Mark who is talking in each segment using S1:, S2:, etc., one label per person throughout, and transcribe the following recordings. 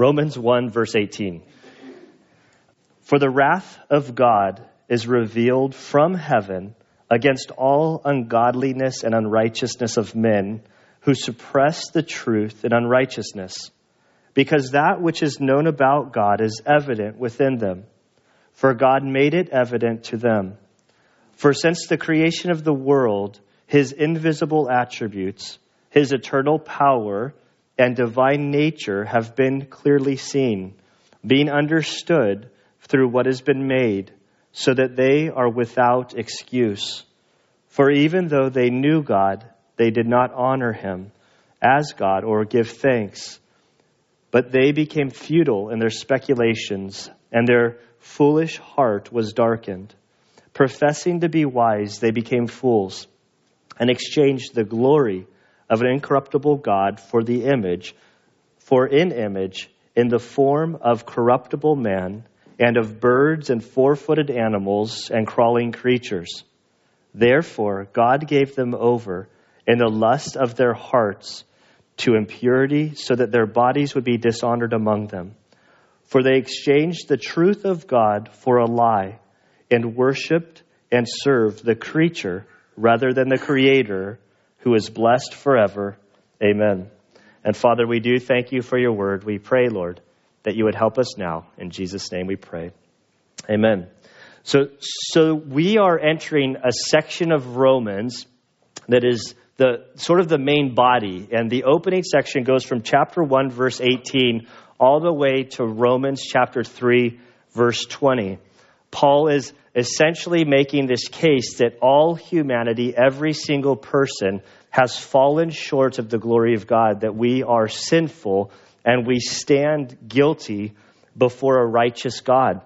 S1: Romans 1, verse 18. For the wrath of God is revealed from heaven against all ungodliness and unrighteousness of men who suppress the truth in unrighteousness, because that which is known about God is evident within them, for God made it evident to them. For since the creation of the world, his invisible attributes, his eternal power, and divine nature have been clearly seen, being understood through what has been made, so that they are without excuse. For even though they knew God, they did not honor him as God or give thanks, but they became futile in their speculations, and their foolish heart was darkened. Professing to be wise, they became fools and exchanged the glory of an incorruptible God for the image, for in image, in the form of corruptible man, and of birds and four footed animals and crawling creatures. Therefore, God gave them over in the lust of their hearts to impurity, so that their bodies would be dishonored among them. For they exchanged the truth of God for a lie, and worshiped and served the creature rather than the Creator who is blessed forever. Amen. And Father, we do thank you for your word. We pray, Lord, that you would help us now. In Jesus' name we pray. Amen. So, so we are entering a section of Romans that is the sort of the main body. And the opening section goes from chapter 1, verse 18, all the way to Romans chapter 3, verse 20. Paul is essentially making this case that all humanity, every single person, has fallen short of the glory of God, that we are sinful and we stand guilty before a righteous God.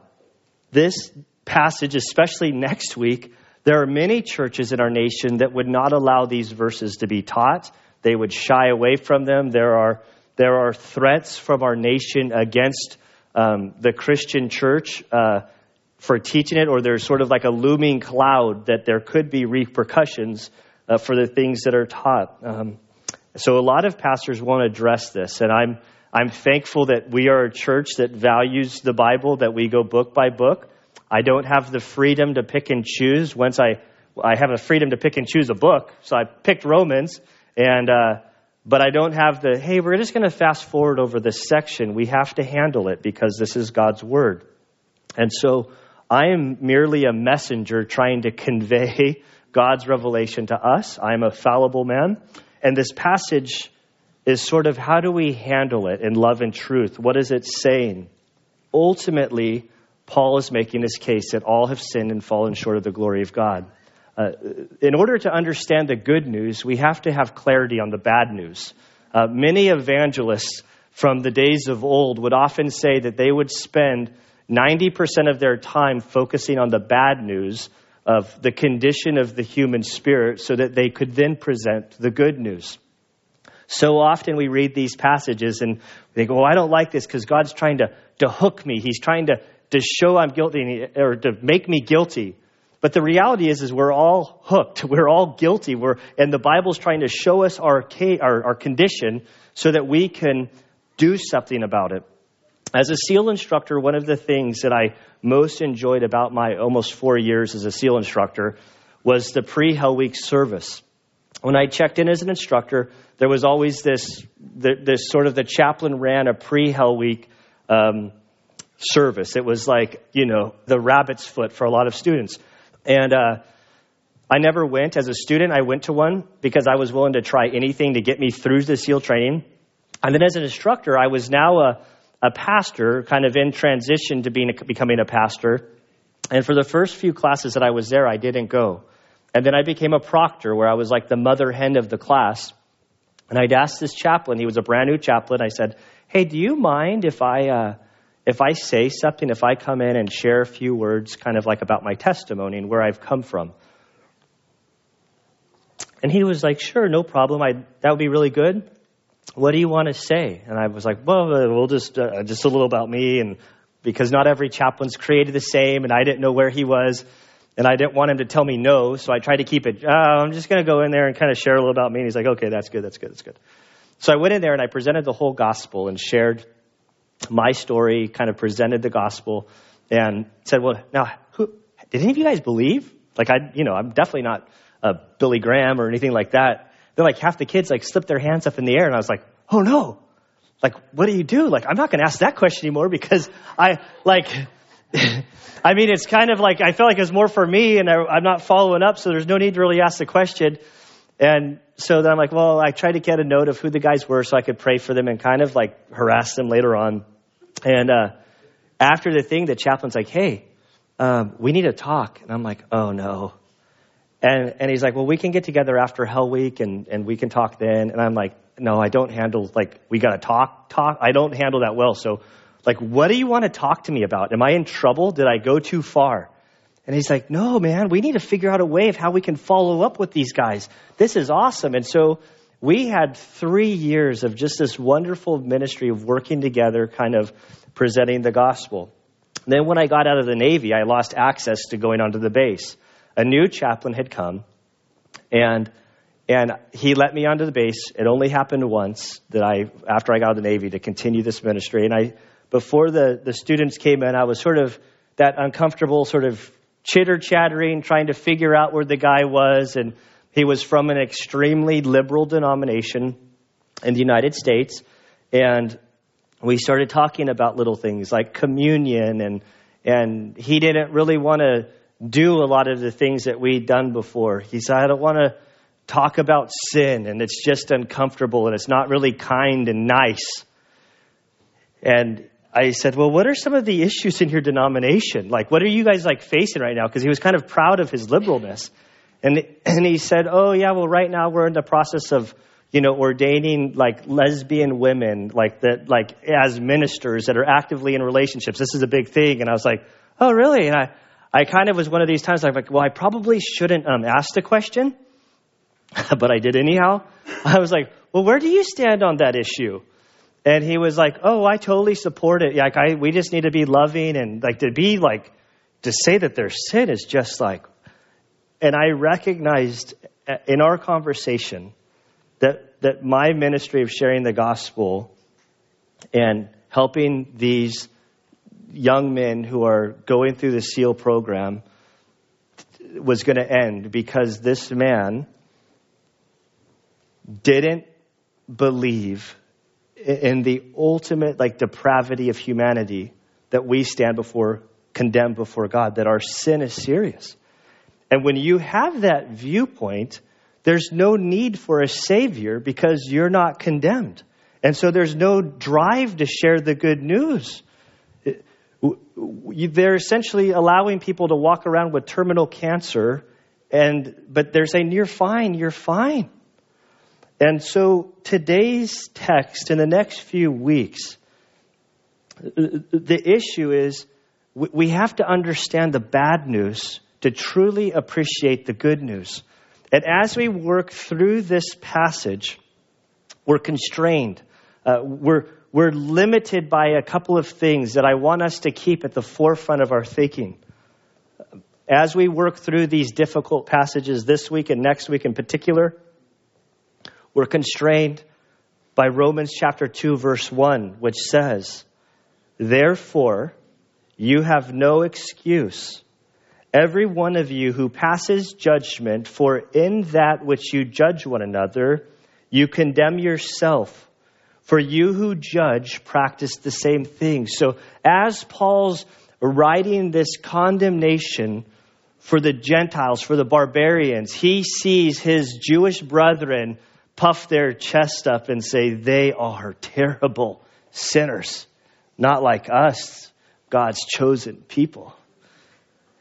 S1: This passage, especially next week, there are many churches in our nation that would not allow these verses to be taught. They would shy away from them. There are, there are threats from our nation against um, the Christian church. Uh, for teaching it, or there's sort of like a looming cloud that there could be repercussions uh, for the things that are taught. Um, so a lot of pastors won't address this, and I'm I'm thankful that we are a church that values the Bible, that we go book by book. I don't have the freedom to pick and choose. Once I I have a freedom to pick and choose a book, so I picked Romans, and uh, but I don't have the hey, we're just going to fast forward over this section. We have to handle it because this is God's word, and so I am merely a messenger trying to convey God's revelation to us. I am a fallible man. And this passage is sort of how do we handle it in love and truth? What is it saying? Ultimately, Paul is making this case that all have sinned and fallen short of the glory of God. Uh, in order to understand the good news, we have to have clarity on the bad news. Uh, many evangelists from the days of old would often say that they would spend 90% of their time focusing on the bad news of the condition of the human spirit so that they could then present the good news. So often we read these passages and they go, oh, I don't like this because God's trying to, to hook me. He's trying to, to show I'm guilty or to make me guilty. But the reality is, is we're all hooked. We're all guilty. We're, and the Bible's trying to show us our, our, our condition so that we can do something about it. As a SEAL instructor, one of the things that I most enjoyed about my almost four years as a SEAL instructor was the pre Hell Week service. When I checked in as an instructor, there was always this, this sort of the chaplain ran a pre Hell Week um, service. It was like, you know, the rabbit's foot for a lot of students. And uh, I never went as a student. I went to one because I was willing to try anything to get me through the SEAL training. And then as an instructor, I was now a a pastor, kind of in transition to being becoming a pastor. And for the first few classes that I was there, I didn't go. And then I became a proctor, where I was like the mother hen of the class. And I'd asked this chaplain, he was a brand new chaplain. I said, "Hey, do you mind if I uh, if I say something, if I come in and share a few words, kind of like about my testimony and where I've come from?" And he was like, "Sure, no problem. I that would be really good." What do you want to say? And I was like, well, uh, we'll just, uh, just a little about me. And because not every chaplain's created the same, and I didn't know where he was, and I didn't want him to tell me no, so I tried to keep it, oh, I'm just going to go in there and kind of share a little about me. And he's like, okay, that's good, that's good, that's good. So I went in there and I presented the whole gospel and shared my story, kind of presented the gospel, and said, "Well, now, who, did any of you guys believe?" Like, I, you know, I'm definitely not a Billy Graham or anything like that. They're like half the kids like slipped their hands up in the air, and I was like, "Oh no!" Like, what do you do? Like, I'm not going to ask that question anymore because I like. I mean, it's kind of like I feel like it's more for me, and I, I'm not following up, so there's no need to really ask the question. And so then I'm like, well, I tried to get a note of who the guys were so I could pray for them and kind of like harass them later on. And uh, after the thing, the chaplain's like, hey, um, we need to talk. And I'm like, oh no. And, and he's like, well, we can get together after Hell Week and, and we can talk then. And I'm like, no, I don't handle, like, we got to talk, talk. I don't handle that well. So, like, what do you want to talk to me about? Am I in trouble? Did I go too far? And he's like, no, man, we need to figure out a way of how we can follow up with these guys. This is awesome. And so we had three years of just this wonderful ministry of working together, kind of presenting the gospel. Then when I got out of the Navy, I lost access to going onto the base. A new chaplain had come, and and he let me onto the base. It only happened once that I, after I got out of the Navy, to continue this ministry. And I, before the, the students came in, I was sort of that uncomfortable sort of chitter chattering, trying to figure out where the guy was. And he was from an extremely liberal denomination in the United States. And we started talking about little things like communion and and he didn't really want to do a lot of the things that we'd done before. He said, I don't want to talk about sin and it's just uncomfortable and it's not really kind and nice. And I said, Well, what are some of the issues in your denomination? Like, what are you guys like facing right now? Because he was kind of proud of his liberalness. And, and he said, Oh, yeah, well, right now we're in the process of, you know, ordaining like lesbian women, like that, like as ministers that are actively in relationships. This is a big thing. And I was like, Oh, really? And I, I kind of was one of these times like, well, I probably shouldn't um, ask the question, but I did anyhow. I was like, well, where do you stand on that issue? And he was like, "Oh, I totally support it. Like, I we just need to be loving and like to be like to say that their sin is just like." And I recognized uh, in our conversation that that my ministry of sharing the gospel and helping these young men who are going through the SEAL program was going to end because this man didn't believe in the ultimate like depravity of humanity that we stand before condemned before God that our sin is serious. And when you have that viewpoint, there's no need for a savior because you're not condemned. And so there's no drive to share the good news. They're essentially allowing people to walk around with terminal cancer and but they're saying you're fine, you're fine. And so today's text in the next few weeks, the issue is we have to understand the bad news to truly appreciate the good news. And as we work through this passage, we're constrained. Uh, we're, we're limited by a couple of things that I want us to keep at the forefront of our thinking. As we work through these difficult passages this week and next week in particular, we're constrained by Romans chapter 2, verse 1, which says, Therefore, you have no excuse, every one of you who passes judgment, for in that which you judge one another, you condemn yourself. For you who judge practice the same thing. So, as Paul's writing this condemnation for the Gentiles, for the barbarians, he sees his Jewish brethren puff their chest up and say they are terrible sinners, not like us, God's chosen people.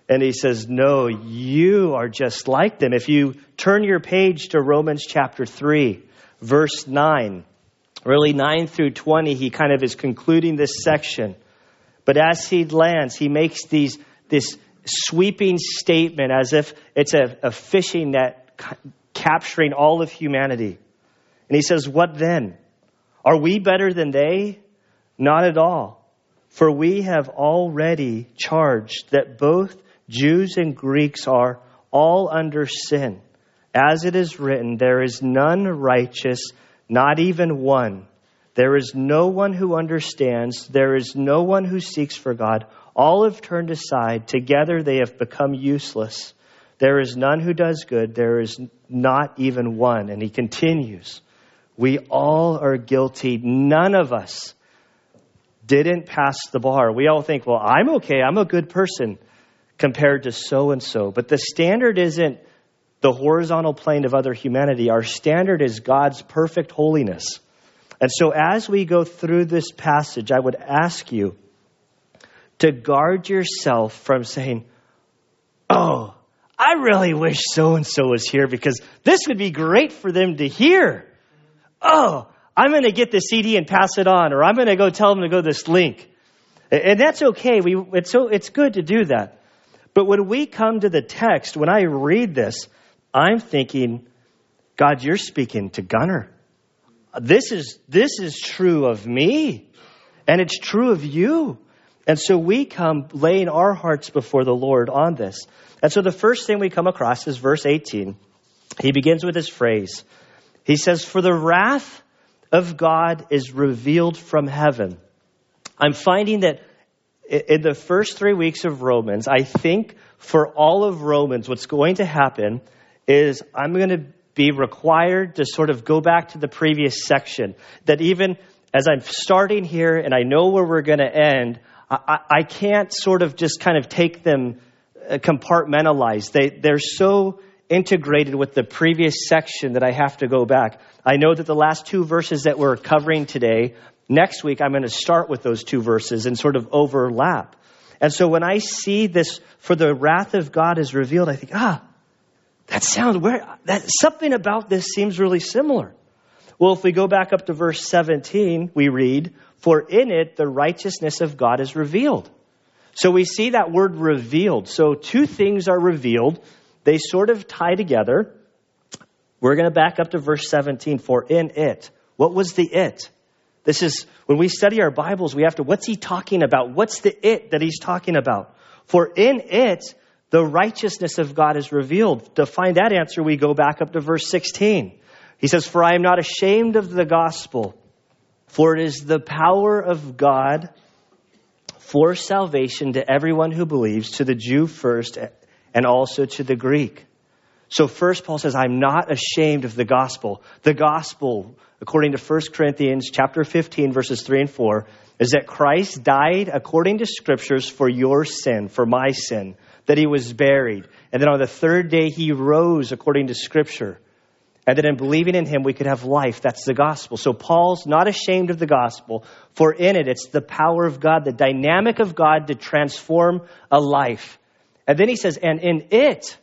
S1: And he says, No, you are just like them. If you turn your page to Romans chapter 3, verse 9, really 9 through 20, he kind of is concluding this section. But as he lands, he makes these, this sweeping statement as if it's a, a fishing net capturing all of humanity. And he says, What then? Are we better than they? Not at all. For we have already charged that both Jews and Greeks are all under sin. As it is written, there is none righteous, not even one. There is no one who understands. There is no one who seeks for God. All have turned aside. Together they have become useless. There is none who does good. There is not even one. And he continues. We all are guilty. None of us didn't pass the bar. We all think, well, I'm okay. I'm a good person compared to so and so. But the standard isn't the horizontal plane of other humanity. Our standard is God's perfect holiness. And so as we go through this passage, I would ask you to guard yourself from saying, oh, I really wish so and so was here because this would be great for them to hear. Oh, I'm going to get the CD and pass it on, or I'm going to go tell them to go this link. And that's okay. We, it's, so, it's good to do that. But when we come to the text, when I read this, I'm thinking, God, you're speaking to Gunner. This is, this is true of me, and it's true of you. And so we come laying our hearts before the Lord on this. And so the first thing we come across is verse 18. He begins with this phrase. He says, For the wrath of God is revealed from heaven. I'm finding that in the first three weeks of Romans, I think for all of Romans, what's going to happen is I'm going to be required to sort of go back to the previous section. That even as I'm starting here and I know where we're going to end, I, I, can't sort of just kind of take them uh, compartmentalized. They, they're so integrated with the previous section that I have to go back. I know that the last two verses that we're covering today, next week I'm going to start with those two verses and sort of overlap. And so when I see this, for the wrath of God is revealed, I think, ah, that sounds where that something about this seems really similar. Well, if we go back up to verse 17, we read, For in it the righteousness of God is revealed. So we see that word revealed. So two things are revealed. They sort of tie together. We're going to back up to verse 17. For in it, what was the it? This is when we study our Bibles, we have to, what's he talking about? What's the it that he's talking about? For in it, the righteousness of God is revealed. To find that answer, we go back up to verse 16. He says, For I am not ashamed of the gospel, for it is the power of God for salvation to everyone who believes, to the Jew first, and also to the Greek. So first Paul says, I'm not ashamed of the gospel. The gospel, according to 1 Corinthians chapter 15, verses 3 and 4, is that Christ died according to scriptures for your sin, for my sin, that he was buried. And then on the third day, he rose according to Scripture. And that in believing in him, we could have life. That's the gospel. So Paul's not ashamed of the gospel, for in it, it's the power of God, the dynamic of God to transform a life. And then he says, and in it,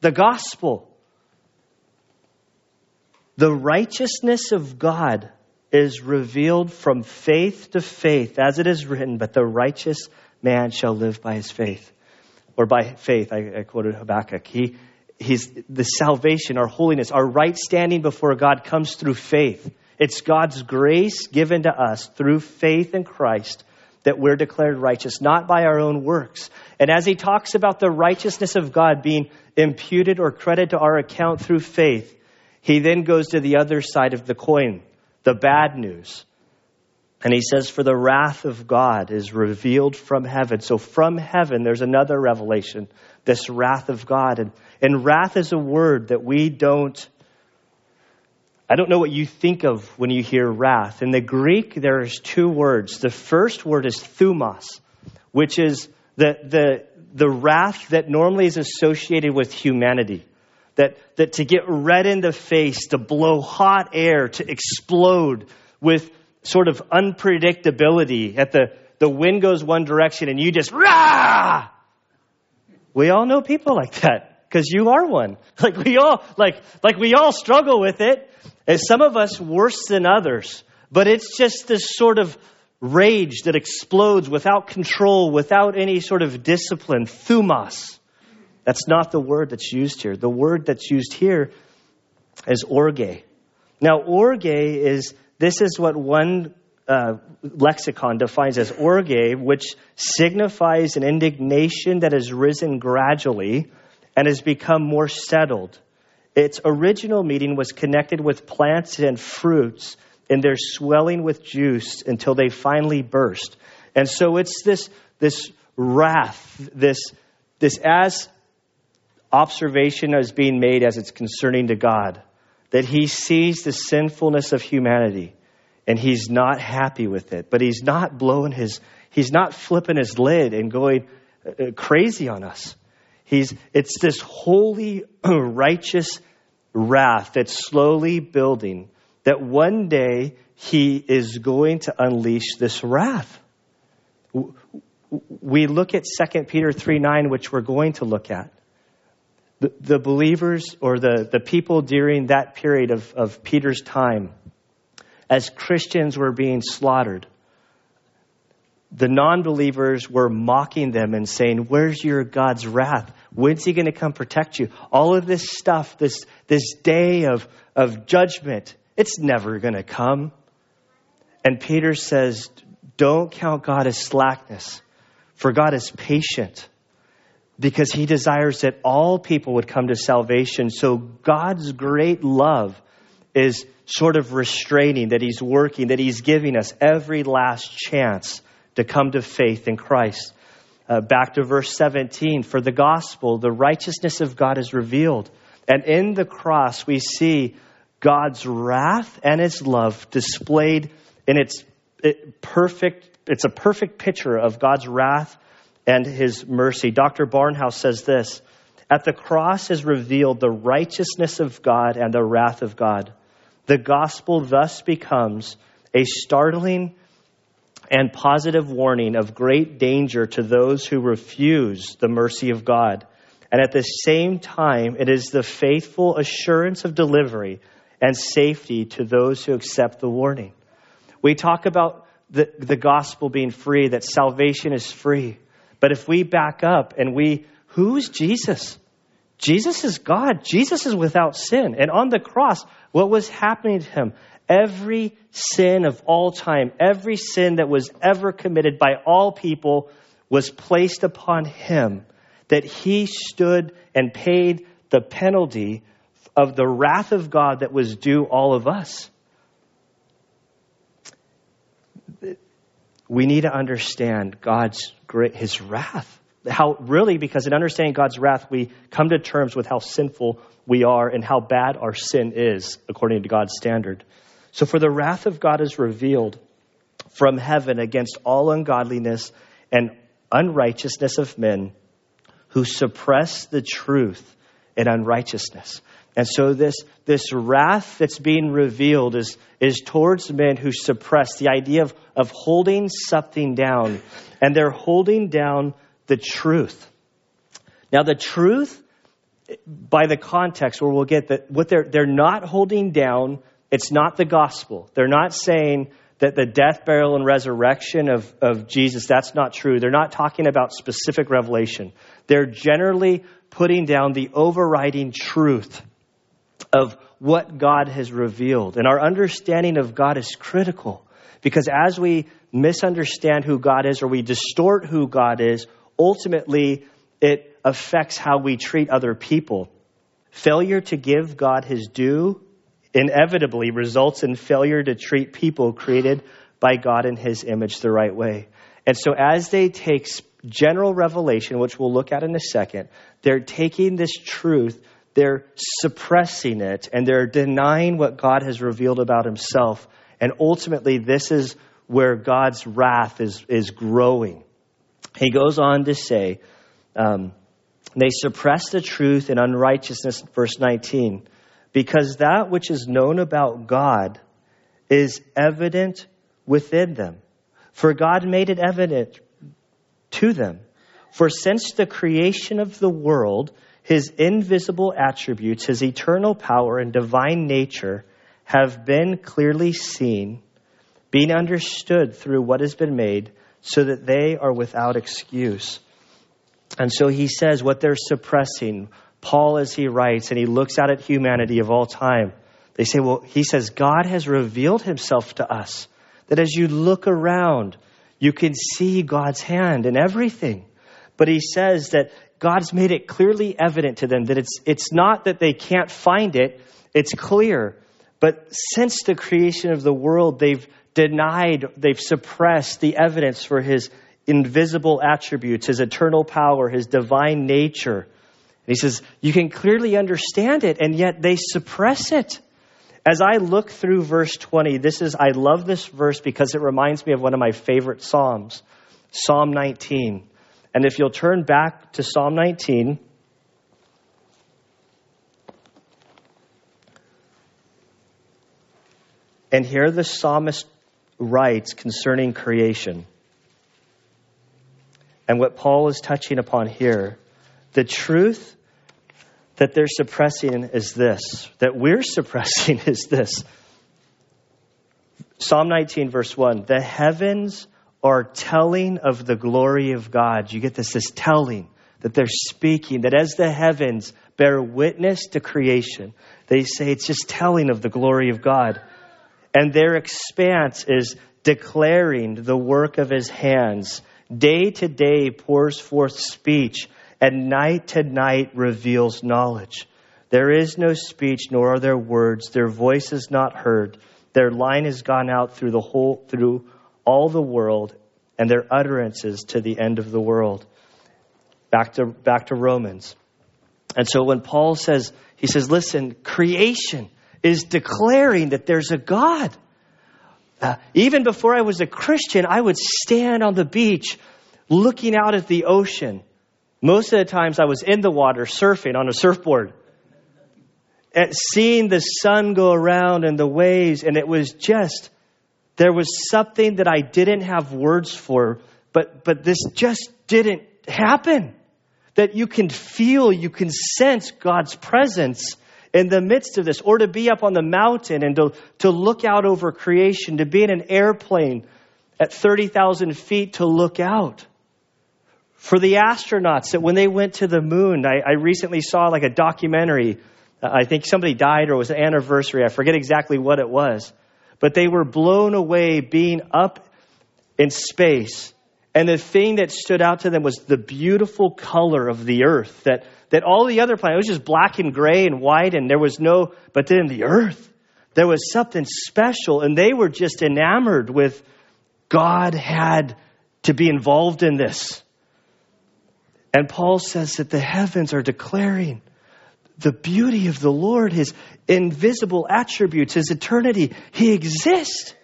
S1: the gospel, the righteousness of God is revealed from faith to faith, as it is written, but the righteous man shall live by his faith or by faith. I, I quoted Habakkuk. He, he's the salvation, our holiness, our right standing before God comes through faith. It's God's grace given to us through faith in Christ that we're declared righteous, not by our own works. And as he talks about the righteousness of God being imputed or credited to our account through faith, he then goes to the other side of the coin, the bad news. And he says, For the wrath of God is revealed from heaven. So from heaven, there's another revelation, this wrath of God. And, and wrath is a word that we don't, I don't know what you think of when you hear wrath. In the Greek, there's two words. The first word is thumos, which is the, the, the wrath that normally is associated with humanity. That, that to get red in the face, to blow hot air, to explode with sort of unpredictability at the, the wind goes one direction and you just rah! We all know people like that because you are one. Like we all like like we all struggle with it. And some of us worse than others. But it's just this sort of rage that explodes without control, without any sort of discipline. Thumos. That's not the word that's used here. The word that's used here is orge. Now, orge is this is what one uh, lexicon defines as orge, which signifies an indignation that has risen gradually and has become more settled. Its original meaning was connected with plants and fruits and they're swelling with juice until they finally burst. And so it's this, this wrath, this, this as observation is being made as it's concerning to God, that he sees the sinfulness of humanity and he's not happy with it, but he's not blowing his, he's not flipping his lid and going uh, crazy on us. He's, it's this holy, righteous wrath that's slowly building that one day he is going to unleash this wrath. We look at 2 Peter 3 9, which we're going to look at. The, the believers or the, the people during that period of, of Peter's time, as Christians were being slaughtered, the non believers were mocking them and saying, Where's your God's wrath? When's he going to come protect you? All of this stuff, this, this day of, of judgment, it's never going to come. And Peter says, Don't count God as slackness, for God is patient because he desires that all people would come to salvation. So God's great love is sort of restraining, that he's working, that he's giving us every last chance to come to faith in Christ. Uh, back to verse 17 for the gospel, the righteousness of God is revealed. And in the cross, we see God's wrath and his love displayed in its it, perfect, it's a perfect picture of God's wrath and his mercy. Dr. Barnhouse says this At the cross is revealed the righteousness of God and the wrath of God. The gospel thus becomes a startling and positive warning of great danger to those who refuse the mercy of God. And at the same time, it is the faithful assurance of delivery and safety to those who accept the warning. We talk about the, the gospel being free, that salvation is free. But if we back up and we, who's Jesus? Jesus is God. Jesus is without sin. And on the cross, what was happening to him? Every sin of all time, every sin that was ever committed by all people was placed upon him, that he stood and paid the penalty of the wrath of God that was due all of us. We need to understand God's great, his wrath. How really, because in understanding God's wrath, we come to terms with how sinful we are and how bad our sin is according to God's standard. So, for the wrath of God is revealed from heaven against all ungodliness and unrighteousness of men who suppress the truth in unrighteousness. And so this, this wrath that's being revealed is, is towards men who suppress the idea of, of holding something down. And they're holding down the truth. Now, the truth, by the context where we'll get that, what they're, they're not holding down it's not the gospel. They're not saying that the death, burial, and resurrection of, of Jesus, that's not true. They're not talking about specific revelation. They're generally putting down the overriding truth of what God has revealed. And our understanding of God is critical because as we misunderstand who God is or we distort who God is, ultimately it affects how we treat other people. Failure to give God his due inevitably results in failure to treat people created by God in his image the right way. And so, as they take general revelation, which we'll look at in a second, they're taking this truth, they're suppressing it, and they're denying what God has revealed about himself. And ultimately, this is where God's wrath is, is growing. He goes on to say, um, they suppress the truth in unrighteousness, verse 19 because that which is known about God is evident within them. For God made it evident to them. For since the creation of the world, his invisible attributes, his eternal power and divine nature have been clearly seen, being understood through what has been made, so that they are without excuse. And so he says what they're suppressing, Paul, as he writes, and he looks out at humanity of all time, they say, well, he says, God has revealed himself to us. That as you look around, you can see God's hand in everything. But he says that God's made it clearly evident to them that it's, it's not that they can't find it, it's clear. But since the creation of the world, they've denied, they've suppressed the evidence for his invisible attributes, his eternal power, his divine nature. And he says, you can clearly understand it, and yet they suppress it. As I look through verse 20, this is, I love this verse because it reminds me of one of my favorite Psalms, Psalm 19. And if you'll turn back to Psalm 19, and here the psalmist writes concerning creation. And what Paul is touching upon here, the truth that they're suppressing is this, that we're suppressing is this. Psalm 19, verse 1 The heavens are telling of the glory of God. You get this, this telling that they're speaking, that as the heavens bear witness to creation, they say it's just telling of the glory of God. And their expanse is declaring the work of his hands. Day to day pours forth speech, and night to night reveals knowledge. There is no speech, nor are there words. Their voice is not heard. Their line has gone out through the whole, through all the world, and their utterances to the end of the world. Back to, back to Romans. And so when Paul says, he says, listen, creation is declaring that there's a God. Uh, even before I was a Christian, I would stand on the beach looking out at the ocean. Most of the times I was in the water surfing on a surfboard. At seeing the sun go around and the waves, and it was just there was something that I didn't have words for, but, but this just didn't happen. That you can feel, you can sense God's presence in the midst of this, or to be up on the mountain and to, to look out over creation, to be in an airplane at 30,000 feet to look out. For the astronauts that when they went to the moon, I, I recently saw like a documentary. I think somebody died or it was an anniversary. I forget exactly what it was but they were blown away being up in space. And the thing that stood out to them was the beautiful color of the earth. That, that all the other planets, was just black and gray and white, and there was no, but then the earth, there was something special, and they were just enamored with God had to be involved in this. And Paul says that the heavens are declaring the beauty of the Lord, his invisible attributes, his eternity. He exists.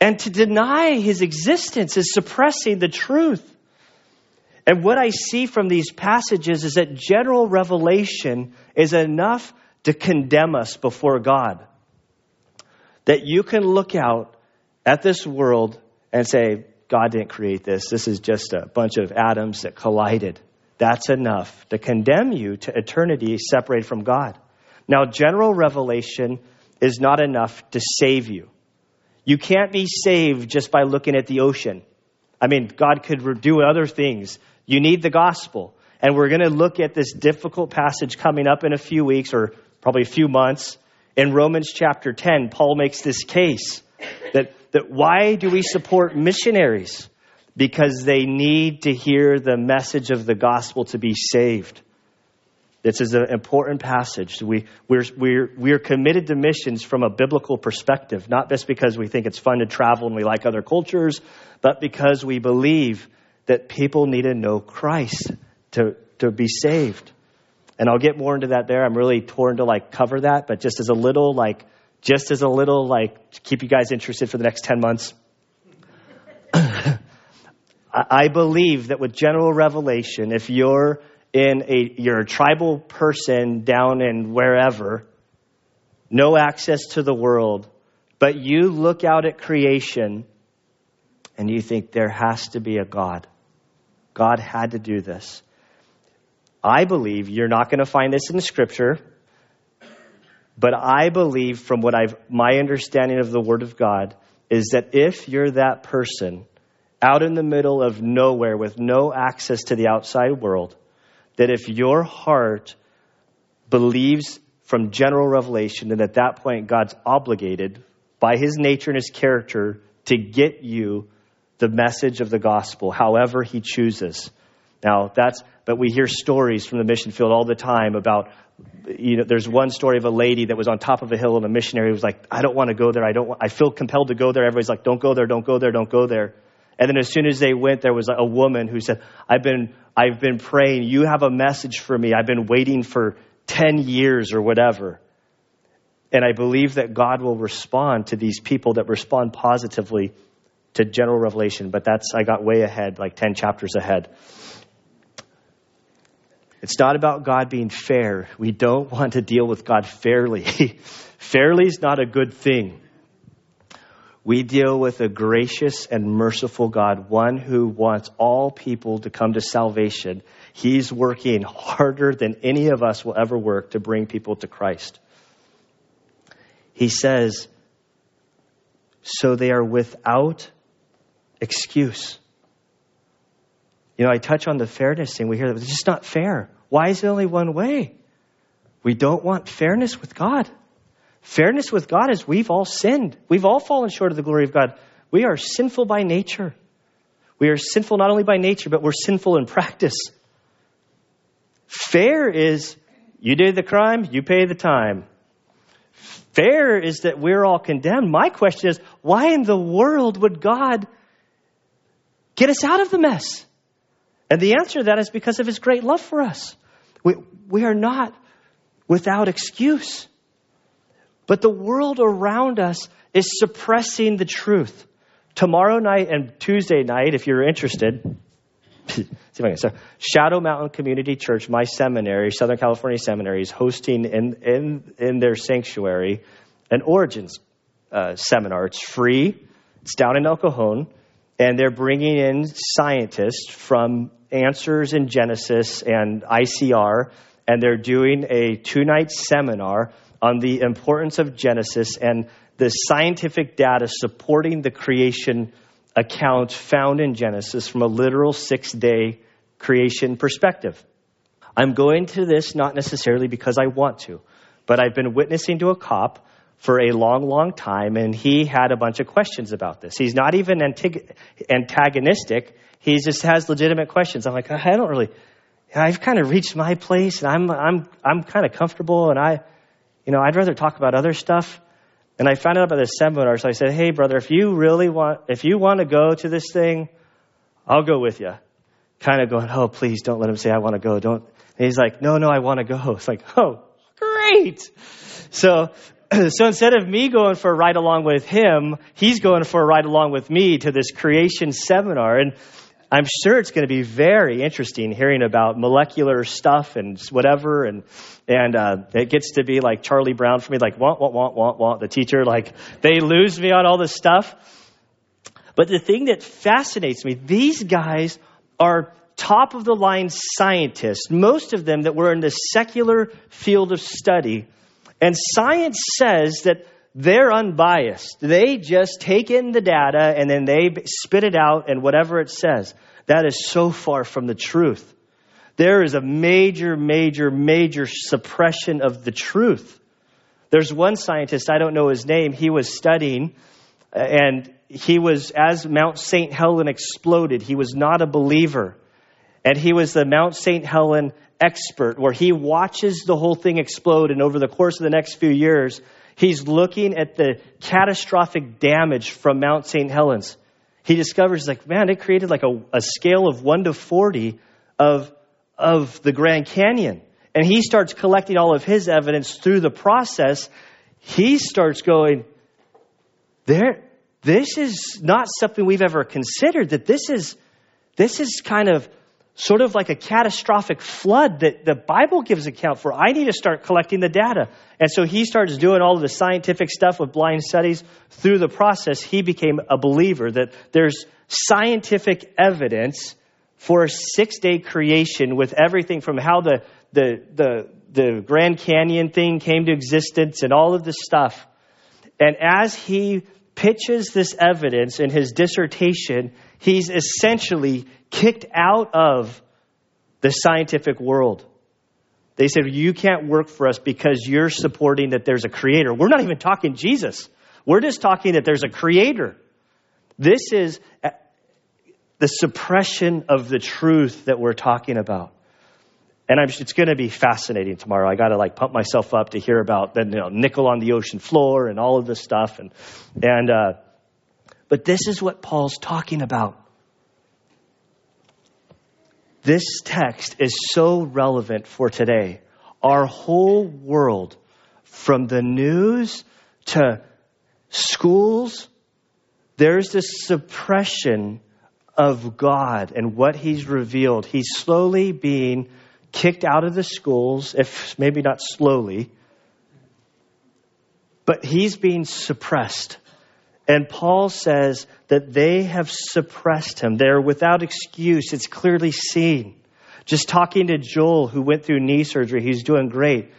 S1: And to deny his existence is suppressing the truth. And what I see from these passages is that general revelation is enough to condemn us before God. That you can look out at this world and say, God didn't create this. This is just a bunch of atoms that collided that's enough to condemn you to eternity separated from God. Now, general revelation is not enough to save you. You can't be saved just by looking at the ocean. I mean, God could do other things. You need the gospel. And we're going to look at this difficult passage coming up in a few weeks or probably a few months. In Romans chapter 10, Paul makes this case that, that why do we support missionaries? Because they need to hear the message of the gospel to be saved. This is an important passage. We, we're, we're, we're committed to missions from a biblical perspective, not just because we think it's fun to travel and we like other cultures, but because we believe that people need to know Christ to, to be saved. And I'll get more into that there. I'm really torn to like cover that, but just as a little like, just as a little like, to keep you guys interested for the next 10 months. I believe that with general revelation, if you're in a you're a tribal person down in wherever, no access to the world, but you look out at creation and you think there has to be a God. God had to do this. I believe you're not going to find this in scripture, but I believe from what I've my understanding of the word of God is that if you're that person out in the middle of nowhere with no access to the outside world, that if your heart believes from general revelation, then at that point God's obligated by his nature and his character to get you the message of the gospel, however he chooses. Now, that's, but we hear stories from the mission field all the time about, you know, there's one story of a lady that was on top of a hill and a missionary was like, I don't want to go there. I don't I feel compelled to go there. Everybody's like, don't go there, don't go there, don't go there. And then as soon as they went, there was a woman who said, I've been, I've been praying. You have a message for me. I've been waiting for 10 years or whatever. And I believe that God will respond to these people that respond positively to general revelation. But that's, I got way ahead, like 10 chapters ahead. It's not about God being fair. We don't want to deal with God fairly. fairly is not a good thing. We deal with a gracious and merciful God, one who wants all people to come to salvation. He's working harder than any of us will ever work to bring people to Christ. He says, so they are without excuse. You know, I touch on the fairness thing. We hear that it's just not fair. Why is it only one way? We don't want fairness with God. Fairness with God is we've all sinned. We've all fallen short of the glory of God. We are sinful by nature. We are sinful not only by nature, but we're sinful in practice. Fair is you did the crime, you pay the time. Fair is that we're all condemned. My question is why in the world would God get us out of the mess? And the answer to that is because of his great love for us. We, we are not without excuse. But the world around us is suppressing the truth. Tomorrow night and Tuesday night, if you're interested, see if I can. So, Shadow Mountain Community Church, my seminary, Southern California Seminary, is hosting in, in, in their sanctuary an Origins uh, seminar. It's free, it's down in El Cajon, and they're bringing in scientists from Answers in Genesis and ICR, and they're doing a two night seminar on the importance of Genesis and the scientific data supporting the creation account found in Genesis from a literal six day creation perspective. I'm going to this not necessarily because I want to, but I've been witnessing to a cop for a long, long time, and he had a bunch of questions about this. He's not even antagonistic. He just has legitimate questions. I'm like, I don't really, I've kind of reached my place and I'm, I'm, I'm kind of comfortable and I, you know, I'd rather talk about other stuff. And I found out about this seminar. So I said, Hey, brother, if you really want, if you want to go to this thing, I'll go with you. Kind of going, Oh, please don't let him say I want to go. Don't. And he's like, No, no, I want to go. It's like, Oh, great. So, so instead of me going for a ride along with him, he's going for a ride along with me to this creation seminar. And I'm sure it's going to be very interesting hearing about molecular stuff and whatever. And, and, uh, it gets to be like Charlie Brown for me, like, want, want, want, want, want. The teacher, like, they lose me on all this stuff. But the thing that fascinates me, these guys are top of the line scientists, most of them that were in the secular field of study. And science says that they're unbiased. They just take in the data and then they spit it out and whatever it says. That is so far from the truth. There is a major, major, major suppression of the truth. There's one scientist, I don't know his name, he was studying uh, and he was, as Mount St. Helen exploded, he was not a believer. And he was the Mount St. Helen expert, where he watches the whole thing explode, and over the course of the next few years, He's looking at the catastrophic damage from Mount St. Helens. He discovers, like, man, it created like a, a scale of 1 to 40 of, of the Grand Canyon. And he starts collecting all of his evidence through the process. He starts going, there, this is not something we've ever considered, that this is, this is kind of sort of like a catastrophic flood that the Bible gives account for. I need to start collecting the data. And so he starts doing all of the scientific stuff with blind studies. Through the process, he became a believer that there's scientific evidence for a six day creation with everything from how the, the, the, the Grand Canyon thing came to existence and all of this stuff. And as he pitches this evidence in his dissertation, he's essentially kicked out of the scientific world. They said, You can't work for us because you're supporting that there's a creator. We're not even talking Jesus. We're just talking that there's a creator. This is the suppression of the truth that we're talking about. And I'm, it's going to be fascinating tomorrow. I got to like pump myself up to hear about the you know, nickel on the ocean floor and all of this stuff. And, and, uh, but this is what Paul's talking about. This text is so relevant for today. Our whole world, from the news to schools, there's this suppression of God and what He's revealed. He's slowly being kicked out of the schools, if maybe not slowly, but He's being suppressed. And Paul says that they have suppressed him. They're without excuse. It's clearly seen. Just talking to Joel, who went through knee surgery, he's doing great.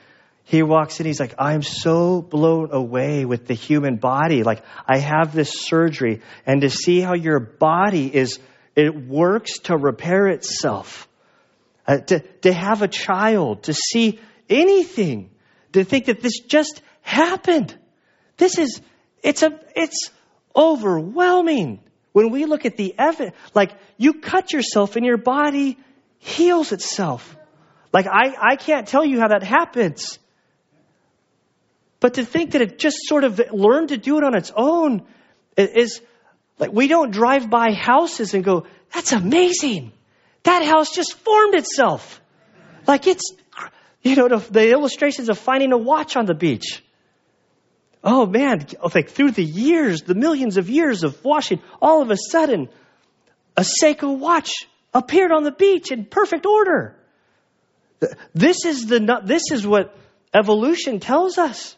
S1: He walks in, he's like, I'm so blown away with the human body. Like, I have this surgery, and to see how your body is, it works to repair itself. Uh, to, to have a child, to see anything, to think that this just happened. This is, it's a, it's overwhelming. When we look at the evidence, like you cut yourself and your body heals itself. Like I, I can't tell you how that happens. But to think that it just sort of learned to do it on its own is like we don't drive by houses and go, that's amazing. That house just formed itself. Like it's, you know, the, the illustrations of finding a watch on the beach oh man, like through the years, the millions of years of washing, all of a sudden, a Seiko watch appeared on the beach in perfect order. This is the this is what evolution tells us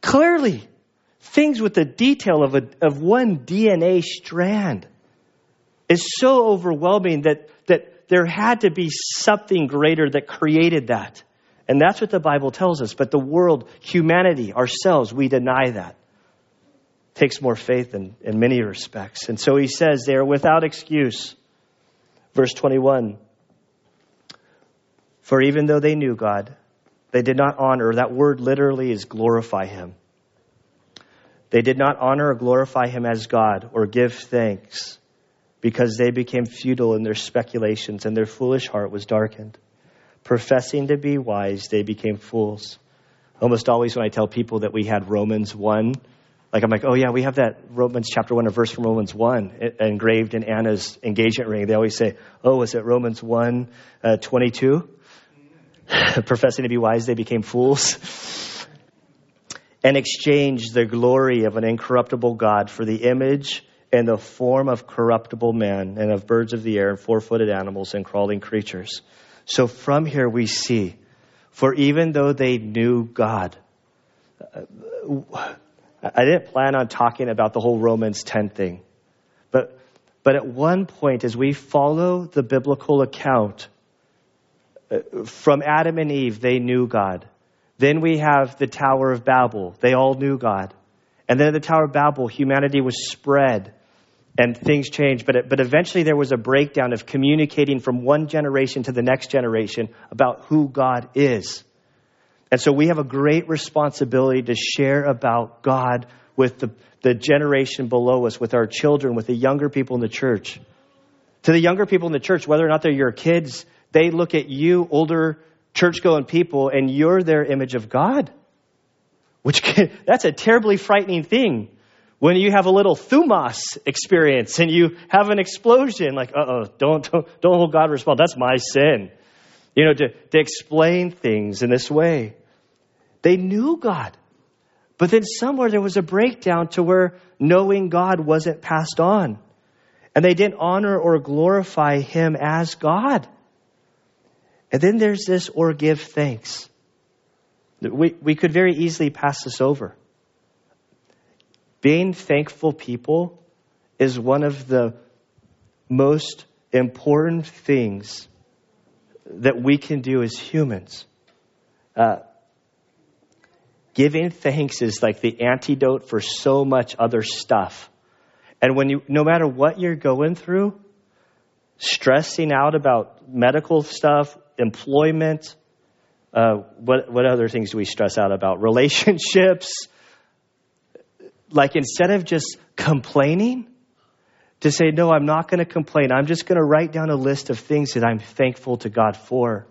S1: clearly. Things with the detail of a, of one DNA strand is so overwhelming that that there had to be something greater that created that. And that's what the Bible tells us. But the world, humanity, ourselves, we deny that. Takes more faith in, in many respects. And so he says they are without excuse. Verse 21 For even though they knew God, they did not honor, that word literally is glorify him. They did not honor or glorify him as God or give thanks because they became futile in their speculations and their foolish heart was darkened. Professing to be wise, they became fools. Almost always when I tell people that we had Romans 1, like I'm like, oh yeah, we have that Romans chapter 1, a verse from Romans 1 engraved in Anna's engagement ring. They always say, oh, is it Romans 1, uh, 22? Professing to be wise, they became fools. and exchanged the glory of an incorruptible God for the image and the form of corruptible men and of birds of the air and four footed animals and crawling creatures. So from here we see, for even though they knew God, I didn't plan on talking about the whole Romans 10 thing, but, but at one point, as we follow the biblical account, uh, from Adam and Eve, they knew God. Then we have the Tower of Babel. They all knew God. And then at the Tower of Babel, humanity was spread and things changed. But, it, but eventually there was a breakdown of communicating from one generation to the next generation about who God is. And so we have a great responsibility to share about God with the, the generation below us, with our children, with the younger people in the church. To the younger people in the church, whether or not they're your kids, they look at you, older church going people, and you're their image of God. Which can, that's a terribly frightening thing when you have a little thumos experience and you have an explosion, like, uh oh, don't, don't, don't hold God responsible. That's my sin. You know, to, to explain things in this way. They knew God. But then somewhere there was a breakdown to where knowing God wasn't passed on. And they didn't honor or glorify Him as God. And then there's this or give thanks. We, we could very easily pass this over. Being thankful people is one of the most important things that we can do as humans. Uh, giving thanks is like the antidote for so much other stuff. And when you, no matter what you're going through, stressing out about medical stuff, employment, uh, what, what other things do we stress out about? Relationships, like instead of just complaining, to say, no, I'm not going to complain. I'm just going to write down a list of things that I'm thankful to God for.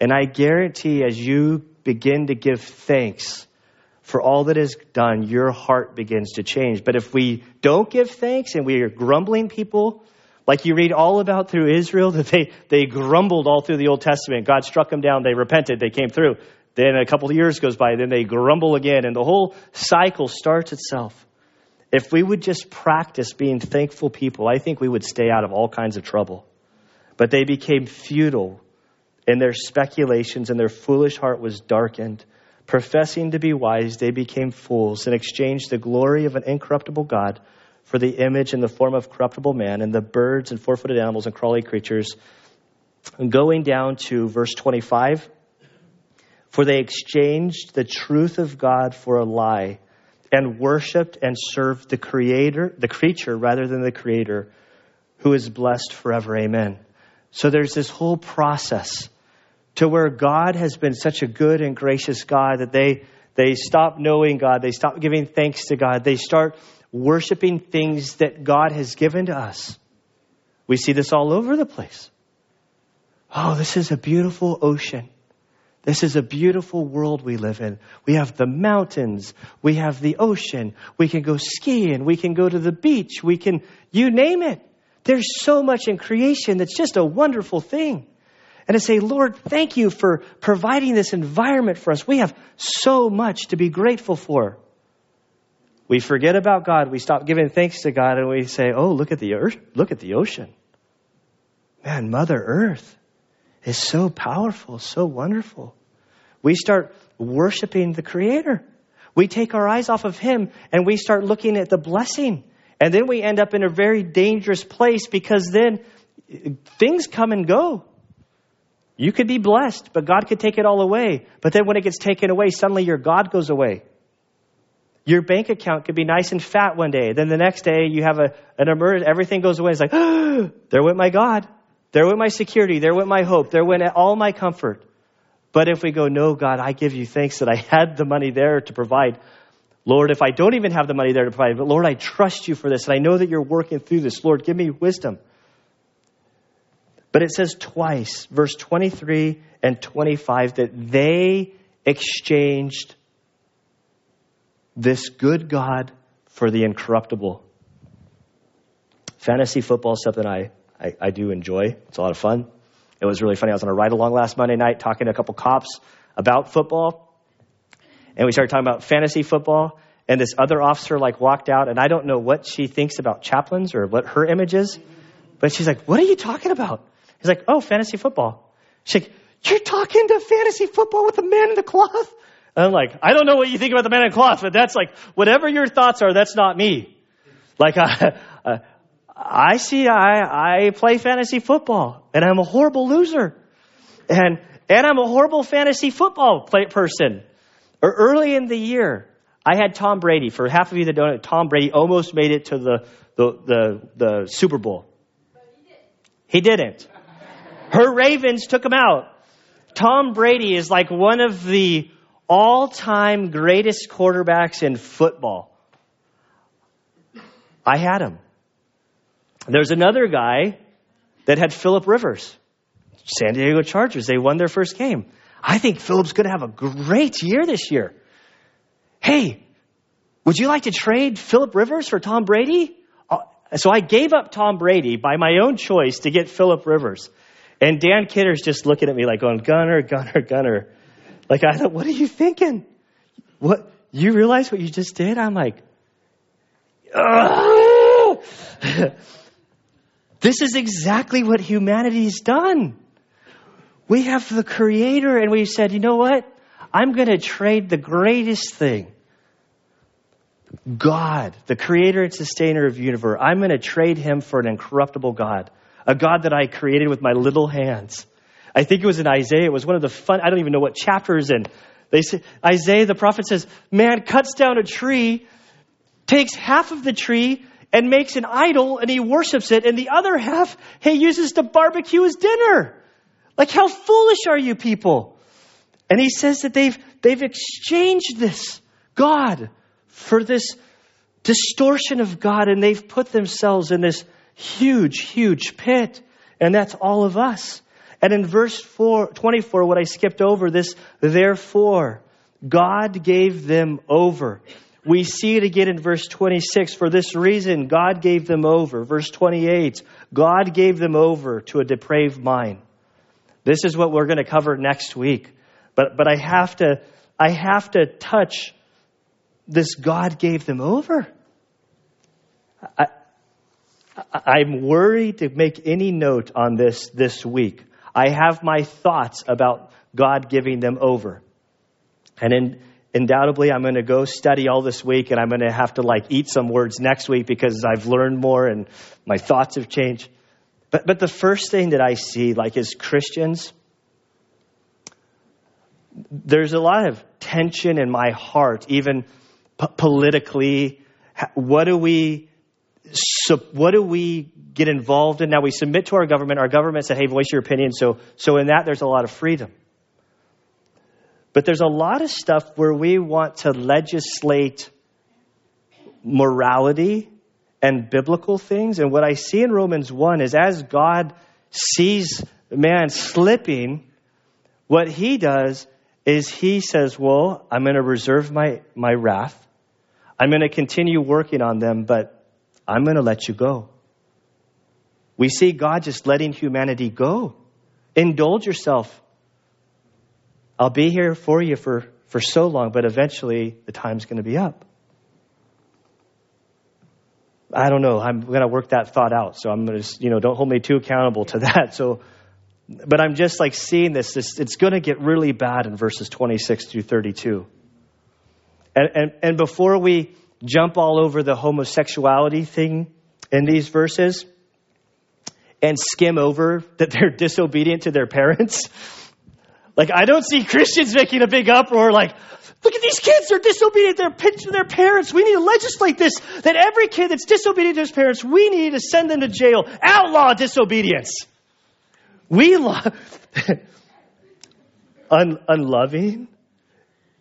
S1: And I guarantee as you begin to give thanks for all that is done, your heart begins to change. But if we don't give thanks and we are grumbling people, like you read all about through Israel, that they, they grumbled all through the Old Testament. God struck them down, they repented, they came through. Then a couple of years goes by, then they grumble again, and the whole cycle starts itself. If we would just practice being thankful people, I think we would stay out of all kinds of trouble. But they became futile in their speculations, and their foolish heart was darkened. Professing to be wise, they became fools and exchanged the glory of an incorruptible God for the image and the form of corruptible man and the birds and four footed animals and crawly creatures. And going down to verse 25, for they exchanged the truth of God for a lie and worshiped and served the creator, the creature rather than the creator who is blessed forever. Amen. So there's this whole process to where God has been such a good and gracious God that they, they stop knowing God. They stop giving thanks to God. They start worshiping things that God has given to us. We see this all over the place. Oh, this is a beautiful ocean. This is a beautiful world we live in. We have the mountains. We have the ocean. We can go skiing. We can go to the beach. We can, you name it. There's so much in creation that's just a wonderful thing and to say, Lord, thank you for providing this environment for us. We have so much to be grateful for. We forget about God. We stop giving thanks to God and we say, oh, look at the earth. Look at the ocean. Man, Mother Earth is so powerful, so wonderful. We start worshiping the Creator. We take our eyes off of Him and we start looking at the blessing. And then we end up in a very dangerous place because then things come and go. You could be blessed, but God could take it all away. But then when it gets taken away, suddenly your God goes away. Your bank account could be nice and fat one day. Then the next day you have a, an emergency, everything goes away. It's like, oh, there went my God. There went my security. There went my hope. There went all my comfort. But if we go, no, God, I give you thanks that I had the money there to provide. Lord, if I don't even have the money there to provide, but Lord, I trust you for this, and I know that you're working through this. Lord, give me wisdom. But it says twice, verse 23 and 25, that they exchanged this good God for the incorruptible. Fantasy football is something I, I, I, do enjoy. It's a lot of fun. It was really funny. I was on a ride along last Monday night talking to a couple cops about football. And we started talking about fantasy football. And this other officer like walked out, and I don't know what she thinks about chaplains or what her image is. But she's like, What are you talking about? He's like, oh, fantasy football. She's like, you're talking to fantasy football with the man in the cloth? And I'm like, I don't know what you think about the man in the cloth, but that's like, whatever your thoughts are, that's not me. Like, I, I see, I, I play fantasy football, and I'm a horrible loser. And, and I'm a horrible fantasy football play person. Or early in the year, I had Tom Brady. For half of you that don't know, Tom Brady almost made it to the, the, the, the Super Bowl. He didn't. Her Ravens took him out. Tom Brady is like one of the all time greatest quarterbacks in football. I had him. There's another guy that had Philip Rivers, San Diego Chargers. They won their first game. I think Philip's going to have a great year this year. Hey, would you like to trade Philip Rivers for Tom Brady? Uh, so I gave up Tom Brady by my own choice to get Philip Rivers. And Dan Kidder's just looking at me like going, Gunner, Gunner, Gunner. Like, I thought, what are you thinking? What? You realize what you just did? I'm like, this is exactly what humanity's done. We have the creator and we said, you know what? I'm going to trade the greatest thing. God, the creator and sustainer of the universe. I'm going to trade him for an incorruptible God a God that I created with my little hands. I think it was in Isaiah. It was one of the fun, I don't even know what chapter is in. They say, Isaiah, the prophet says, man cuts down a tree, takes half of the tree, and makes an idol, and he worships it, and the other half he uses to barbecue his dinner. Like, how foolish are you people? And he says that they've, they've exchanged this God for this distortion of God, and they've put themselves in this huge, huge pit. And that's all of us. And in verse 4, 24, what I skipped over, this, therefore, God gave them over. We see it again in verse 26. For this reason, God gave them over. Verse 28, God gave them over to a depraved mind. This is what we're going to cover next week. But, but I have to, I have to touch this God gave them over. I, I'm worried to make any note on this this week. I have my thoughts about God giving them over. And in, undoubtedly, I'm going to go study all this week and I'm going to have to like eat some words next week because I've learned more and my thoughts have changed. But, but the first thing that I see, like as Christians, there's a lot of tension in my heart, even p- politically. What do we so what do we get involved in? Now we submit to our government. Our government said, hey, voice your opinion. So, so in that, there's a lot of freedom. But there's a lot of stuff where we want to legislate morality and biblical things. And what I see in Romans 1 is as God sees man slipping, what he does is he says, Well, I'm going to reserve my, my wrath. I'm going to continue working on them, but I'm going to let you go. We see God just letting humanity go. Indulge yourself. I'll be here for you for, for so long, but eventually the time's going to be up. I don't know. I'm going to work that thought out. So I'm going to, you know, don't hold me too accountable to that. So, but I'm just like seeing this. this it's going to get really bad in verses 26 through 32. And, and, and before we jump all over the homosexuality thing in these verses and skim over that they're disobedient to their parents. Like, I don't see Christians making a big uproar like, look at these kids, they're disobedient they're pinched to their parents. We need to legislate this, that every kid that's disobedient to his parents, we need to send them to jail. Outlaw disobedience. We love, Un- unloving,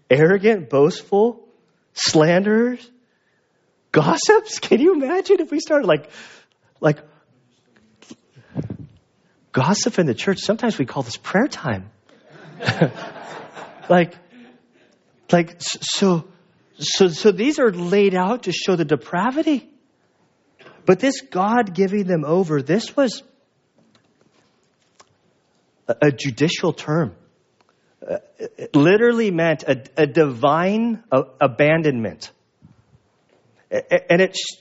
S1: arrogant, boastful, slanderers, gossips? Can you imagine if we started like, like, gossip in the church? Sometimes we call this prayer time. like, like, so, so, so these are laid out to show the depravity. But this God giving them over, this was a, judicial term. It literally meant a, a divine abandonment and it's,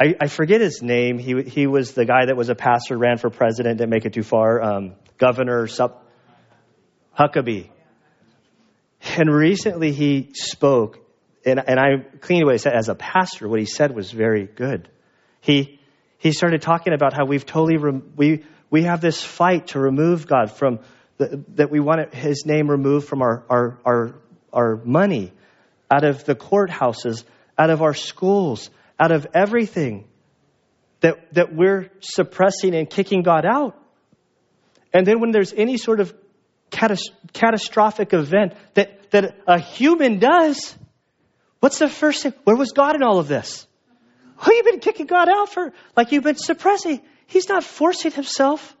S1: I, I, forget his name. He, he was the guy that was a pastor, ran for president, didn't make it too far. Um, Governor Sup, Huckabee. And recently he spoke, and, and I cleaned said as a pastor. What he said was very good. He, he started talking about how we've totally, we, we have this fight to remove God from, the, that we want his name removed from our, our, our, our money out of the courthouses out of our schools, out of everything that, that we're suppressing and kicking God out. And then when there's any sort of catastrophic event that, that a human does, what's the first thing? Where was God in all of this? Who you been kicking God out for? Like you've been suppressing. He's not forcing himself.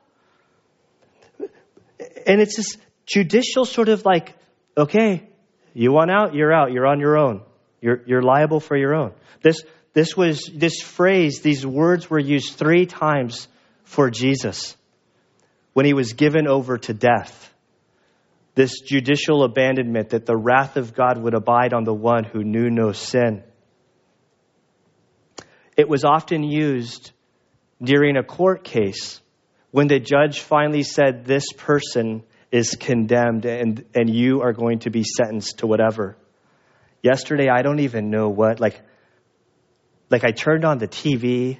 S1: And it's this judicial sort of like, okay, you want out, you're out, you're on your own. You're, you're liable for your own. This, this was, this phrase, these words were used three times for Jesus when he was given over to death. This judicial abandonment that the wrath of God would abide on the one who knew no sin. It was often used during a court case when the judge finally said, This person is condemned and, and you are going to be sentenced to whatever. Yesterday, I don't even know what, like, like I turned on the TV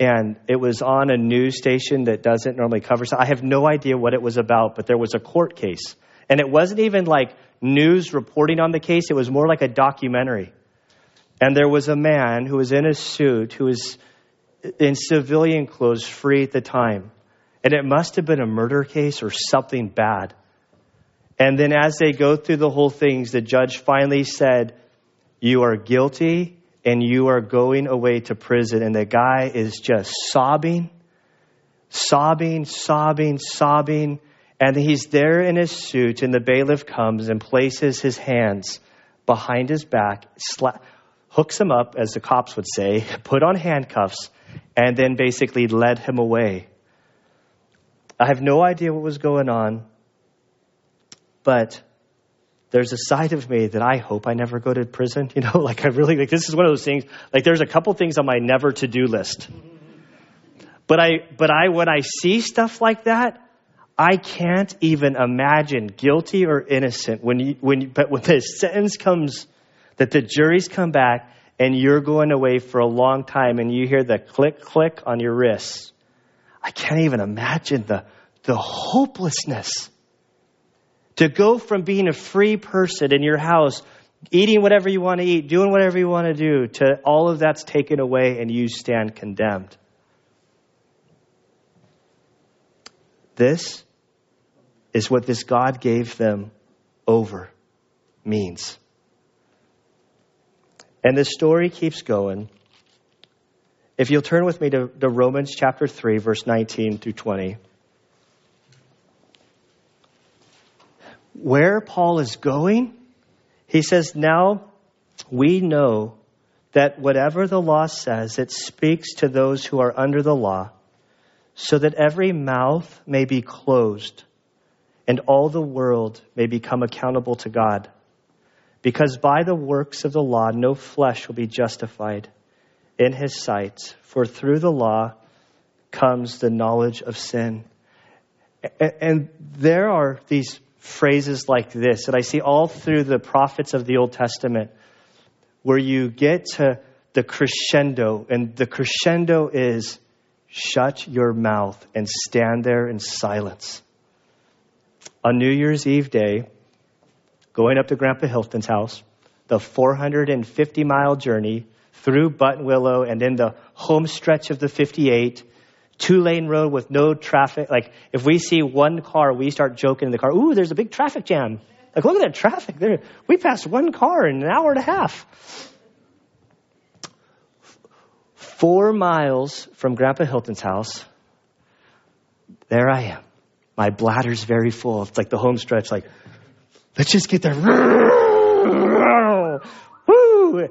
S1: and it was on a news station that doesn't normally cover. So I have no idea what it was about, but there was a court case. And it wasn't even like news reporting on the case, it was more like a documentary. And there was a man who was in a suit, who was in civilian clothes, free at the time. And it must have been a murder case or something bad. And then as they go through the whole things, the judge finally said, You are guilty and you are going away to prison, and the guy is just sobbing, sobbing, sobbing, sobbing, and he's there in his suit, and the bailiff comes and places his hands behind his back, sla- hooks him up, as the cops would say, put on handcuffs, and then basically led him away. I have no idea what was going on, but there's a side of me that I hope I never go to prison. You know, like I really like this is one of those things. Like there's a couple things on my never to do list. But I, but I, when I see stuff like that, I can't even imagine guilty or innocent when you, when you, but when the sentence comes, that the juries come back and you're going away for a long time and you hear the click click on your wrists. I can't even imagine the, the hopelessness to go from being a free person in your house, eating whatever you want to eat, doing whatever you want to do, to all of that's taken away and you stand condemned. This is what this God gave them over means. And the story keeps going. If you'll turn with me to, to Romans chapter 3, verse 19 through 20. where Paul is going, he says, Now we know that whatever the law says, it speaks to those who are under the law, so that every mouth may be closed and all the world may become accountable to God. Because by the works of the law, no flesh will be justified in his sight, for through the law comes the knowledge of sin. And there are these phrases like this that I see all through the prophets of the Old Testament, where you get to the crescendo, and the crescendo is shut your mouth and stand there in silence. On New Year's Eve day, going up to Grandpa Hilton's house, the 450 mile journey through Buttonwillow and then the home stretch of the 58 two lane road with no traffic. Like if we see one car, we start joking in the car. Ooh, there's a big traffic jam. Like look at that traffic there. We passed one car in an hour and a half. Four miles from Grandpa Hilton's house, there I am. My bladder's very full. It's like the home stretch. Like, let's just get there. Woo!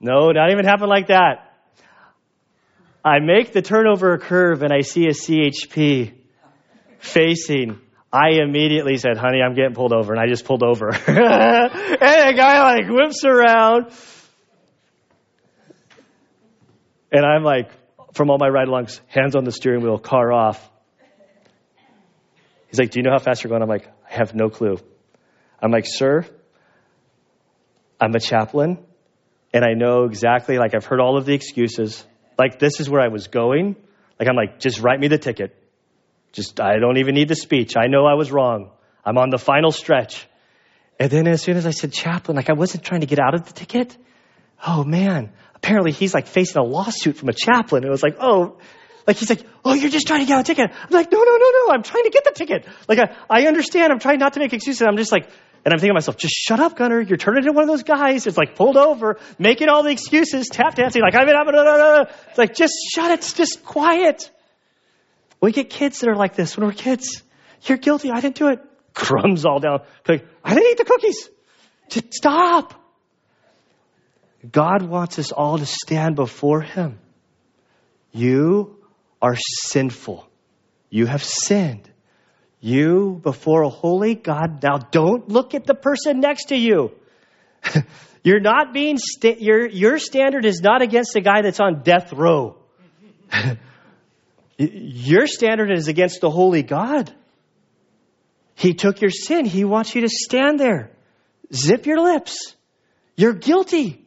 S1: No, not even happen like that. I make the turnover curve and I see a CHP facing. I immediately said, honey, I'm getting pulled over. And I just pulled over. and the guy like whips around. And I'm like, from all my ride alongs, hands on the steering wheel, car off. He's like, Do you know how fast you're going? I'm like, I have no clue. I'm like, Sir, I'm a chaplain, and I know exactly, like, I've heard all of the excuses. Like, this is where I was going. Like, I'm like, just write me the ticket. Just, I don't even need the speech. I know I was wrong. I'm on the final stretch. And then as soon as I said chaplain, like I wasn't trying to get out of the ticket. Oh man. Apparently he's like facing a lawsuit from a chaplain. It was like, oh, like he's like, oh, you're just trying to get a ticket. I'm like, no, no, no, no. I'm trying to get the ticket. Like I, I understand. I'm trying not to make excuses. I'm just like, and I'm thinking to myself, just shut up, Gunner. You're turning into one of those guys. It's like pulled over, making all the excuses, tap dancing, like, I'm in, I'm in, It's like, just shut it. Just quiet. We get kids that are like this when we're kids. You're guilty. I didn't do it. Crumbs all down. Like, I didn't eat the cookies. Just stop. God wants us all to stand before Him. You are sinful. You have sinned. You before a holy God. Now don't look at the person next to you. You're not being, sta- your, your standard is not against the guy that's on death row. your standard is against the holy God. He took your sin. He wants you to stand there. Zip your lips. You're guilty.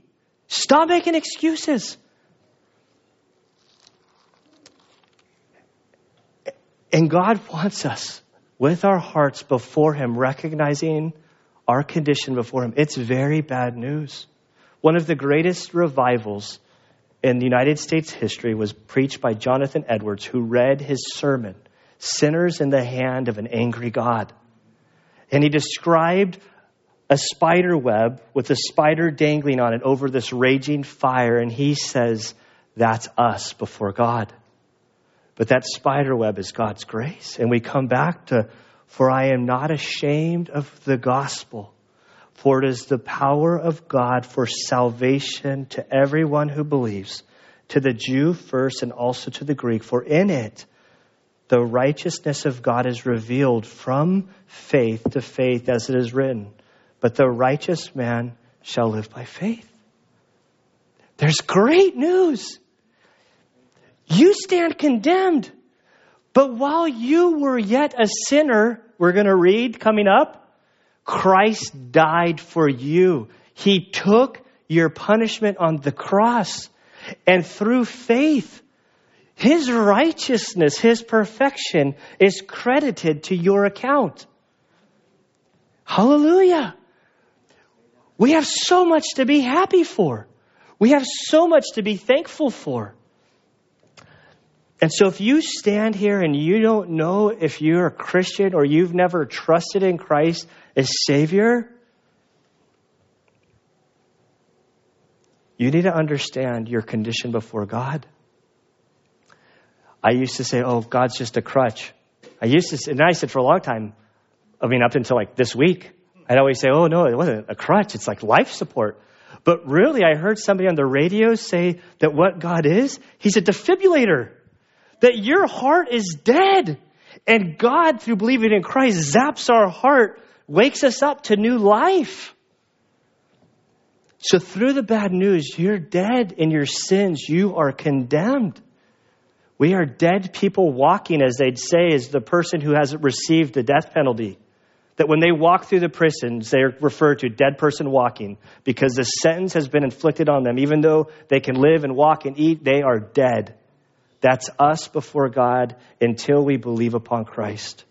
S1: Stop making excuses. And God wants us with our hearts before Him, recognizing our condition before Him. It's very bad news. One of the greatest revivals in the United States history was preached by Jonathan Edwards, who read his sermon, Sinners in the Hand of an Angry God. And he described a spider web with a spider dangling on it over this raging fire, and he says, That's us before God. But that spider web is God's grace. And we come back to, For I am not ashamed of the gospel, for it is the power of God for salvation to everyone who believes, to the Jew first and also to the Greek. For in it, the righteousness of God is revealed from faith to faith, as it is written. But the righteous man shall live by faith. There's great news. You stand condemned. But while you were yet a sinner, we're going to read coming up, Christ died for you. He took your punishment on the cross. And through faith, his righteousness, His perfection is credited to your account. Hallelujah. We have so much to be happy for. We have so much to be thankful for. And so if you stand here and you don't know if you're a Christian or you've never trusted in Christ as Savior, you need to understand your condition before God. I used to say, oh, God's just a crutch. I used to say, and I said for a long time, I mean, up until like this week, I'd always say, oh, no, it wasn't a crutch. It's like life support. But really, I heard somebody on the radio say that what God is, He's a defibrillator. That your heart is dead. And God, through believing in Christ, zaps our heart, wakes us up to new life. So through the bad news, you're dead in your sins. You are condemned. We are dead people walking, as they'd say, as the person who hasn't received the death penalty. That when they walk through the prisons, they're referred to dead person walking because the sentence has been inflicted on them. Even though they can live and walk and eat, they are dead. That's us before God until we believe upon Christ.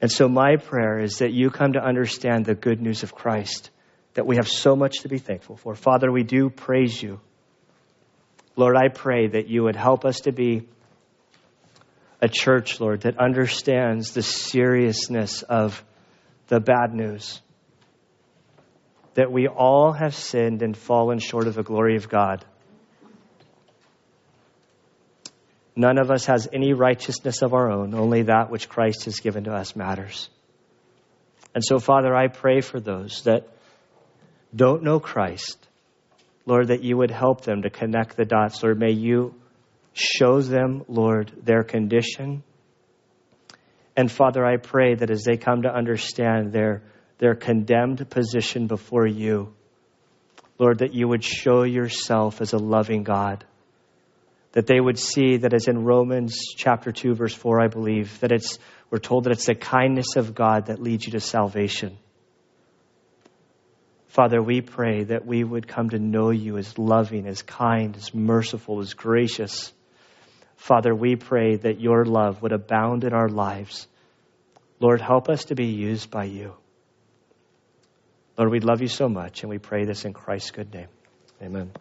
S1: And so, my prayer is that you come to understand the good news of Christ, that we have so much to be thankful for. Father, we do praise you Lord, I pray that you would help us to be a church, Lord, that understands the seriousness of the bad news. That we all have sinned and fallen short of the glory of God. None of us has any righteousness of our own, only that which Christ has given to us matters. And so, Father, I pray for those that don't know Christ Lord, that you would help them to connect the dots. Lord, may you show them, Lord, their condition. And Father, I pray that as they come to understand their, their condemned position before you, Lord, that you would show yourself as a loving God. That they would see that as in Romans chapter 2, verse 4, I believe, that it's, we're told that it's the kindness of God that leads you to salvation. Father, we pray that we would come to know you as loving, as kind, as merciful, as gracious. Father, we pray that your love would abound in our lives. Lord, help us to be used by you. Lord, we love you so much, and we pray this in Christ's good name. Amen.